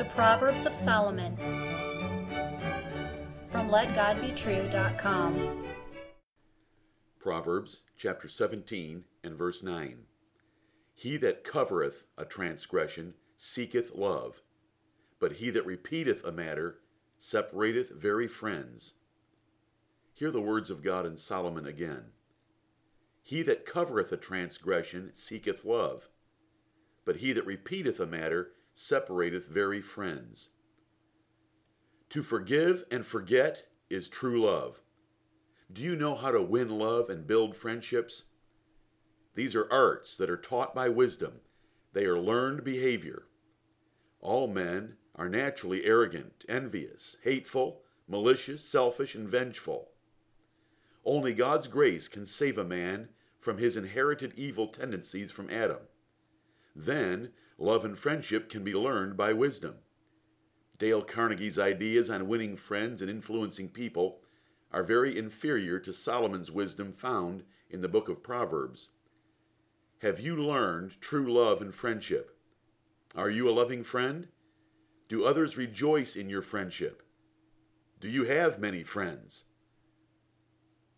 The Proverbs of Solomon from LetGodBetrue.com. Proverbs chapter 17 and verse 9. He that covereth a transgression seeketh love, but he that repeateth a matter separateth very friends. Hear the words of God in Solomon again. He that covereth a transgression seeketh love, but he that repeateth a matter separateth very friends. To forgive and forget is true love. Do you know how to win love and build friendships? These are arts that are taught by wisdom. They are learned behavior. All men are naturally arrogant, envious, hateful, malicious, selfish, and vengeful. Only God's grace can save a man from his inherited evil tendencies from Adam. Then, love and friendship can be learned by wisdom. Dale Carnegie's ideas on winning friends and influencing people are very inferior to Solomon's wisdom found in the book of Proverbs. Have you learned true love and friendship? Are you a loving friend? Do others rejoice in your friendship? Do you have many friends?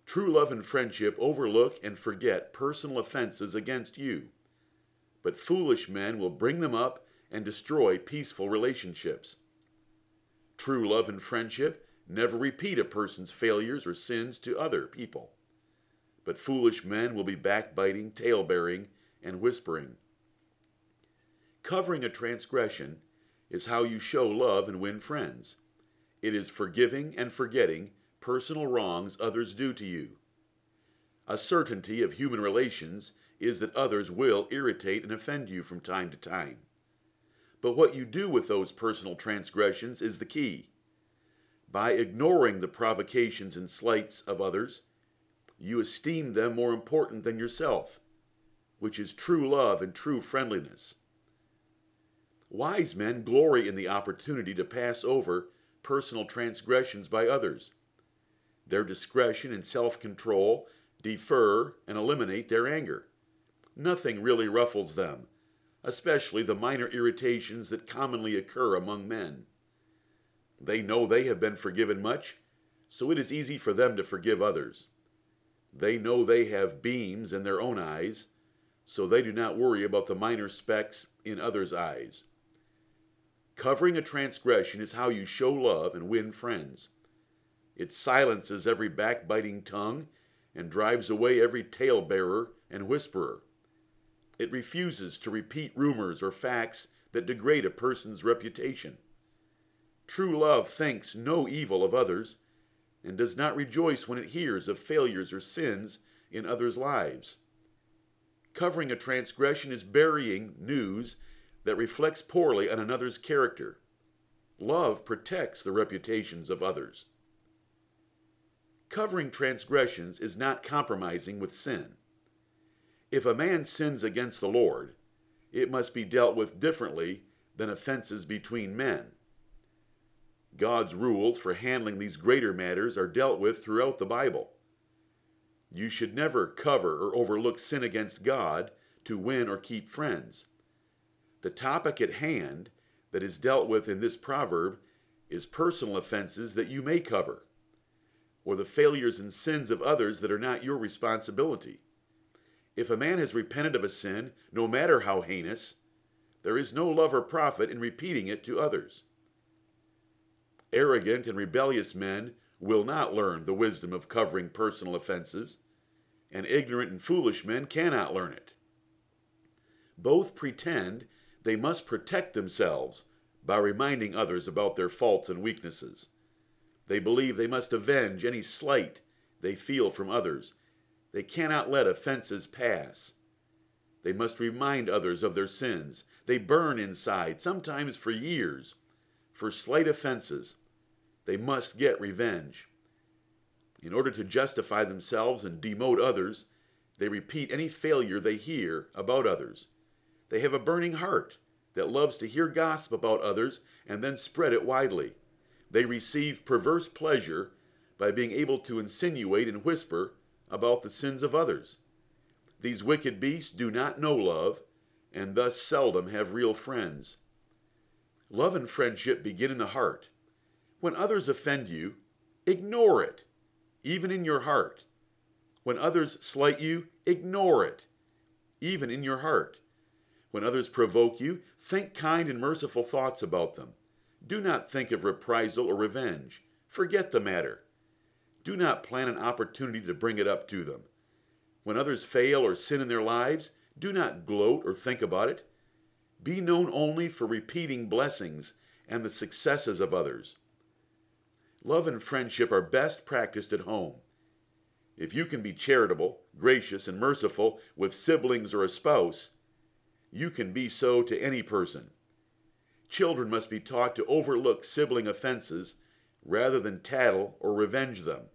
True love and friendship overlook and forget personal offenses against you, but foolish men will bring them up and destroy peaceful relationships. True love and friendship never repeat a person's failures or sins to other people, but foolish men will be backbiting, tale bearing, and whispering. Covering a transgression is how you show love and win friends. It is forgiving and forgetting personal wrongs others do to you. A certainty of human relations is that others will irritate and offend you from time to time. But what you do with those personal transgressions is the key. By ignoring the provocations and slights of others, you esteem them more important than yourself, which is true love and true friendliness. Wise men glory in the opportunity to pass over personal transgressions by others. Their discretion and self control defer and eliminate their anger. Nothing really ruffles them, especially the minor irritations that commonly occur among men. They know they have been forgiven much, so it is easy for them to forgive others. They know they have beams in their own eyes, so they do not worry about the minor specks in others' eyes. Covering a transgression is how you show love and win friends. It silences every backbiting tongue and drives away every talebearer and whisperer. It refuses to repeat rumors or facts that degrade a person's reputation. True love thinks no evil of others and does not rejoice when it hears of failures or sins in others' lives. Covering a transgression is burying news that reflects poorly on another's character. Love protects the reputations of others. Covering transgressions is not compromising with sin. If a man sins against the Lord, it must be dealt with differently than offenses between men. God's rules for handling these greater matters are dealt with throughout the Bible. You should never cover or overlook sin against God to win or keep friends. The topic at hand that is dealt with in this proverb is personal offenses that you may cover, or the failures and sins of others that are not your responsibility. If a man has repented of a sin, no matter how heinous, there is no love or profit in repeating it to others. Arrogant and rebellious men will not learn the wisdom of covering personal offenses, and ignorant and foolish men cannot learn it. Both pretend they must protect themselves by reminding others about their faults and weaknesses. They believe they must avenge any slight they feel from others. They cannot let offenses pass. They must remind others of their sins. They burn inside, sometimes for years, for slight offenses. They must get revenge. In order to justify themselves and demote others, they repeat any failure they hear about others. They have a burning heart that loves to hear gossip about others and then spread it widely. They receive perverse pleasure by being able to insinuate and whisper about the sins of others. These wicked beasts do not know love and thus seldom have real friends. Love and friendship begin in the heart. When others offend you, ignore it, even in your heart. When others slight you, ignore it, even in your heart. When others provoke you, think kind and merciful thoughts about them. Do not think of reprisal or revenge. Forget the matter. Do not plan an opportunity to bring it up to them. When others fail or sin in their lives, do not gloat or think about it. Be known only for repeating blessings and the successes of others. Love and friendship are best practiced at home. If you can be charitable, gracious, and merciful with siblings or a spouse, you can be so to any person. Children must be taught to overlook sibling offenses rather than tattle or revenge them.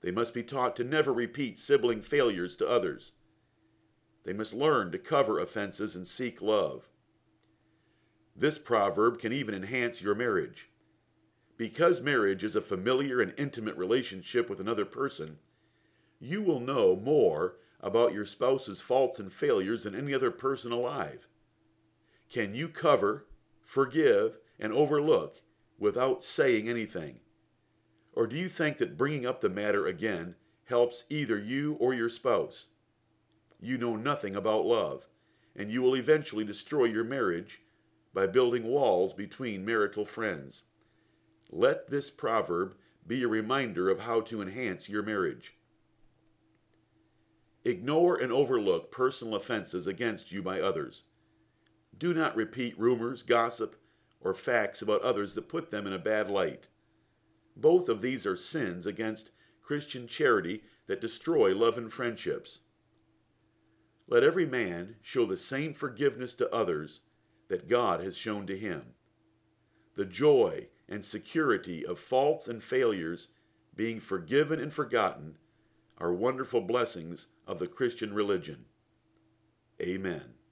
They must be taught to never repeat sibling failures to others. They must learn to cover offenses and seek love. This proverb can even enhance your marriage. Because marriage is a familiar and intimate relationship with another person, you will know more about your spouse's faults and failures than any other person alive. Can you cover, forgive, and overlook without saying anything? Or do you think that bringing up the matter again helps either you or your spouse? You know nothing about love, and you will eventually destroy your marriage by building walls between marital friends. Let this proverb be a reminder of how to enhance your marriage. Ignore and overlook personal offenses against you by others. Do not repeat rumors, gossip, or facts about others that put them in a bad light. Both of these are sins against Christian charity that destroy love and friendships. Let every man show the same forgiveness to others that God has shown to him. The joy and security of faults and failures being forgiven and forgotten are wonderful blessings of the Christian religion. Amen.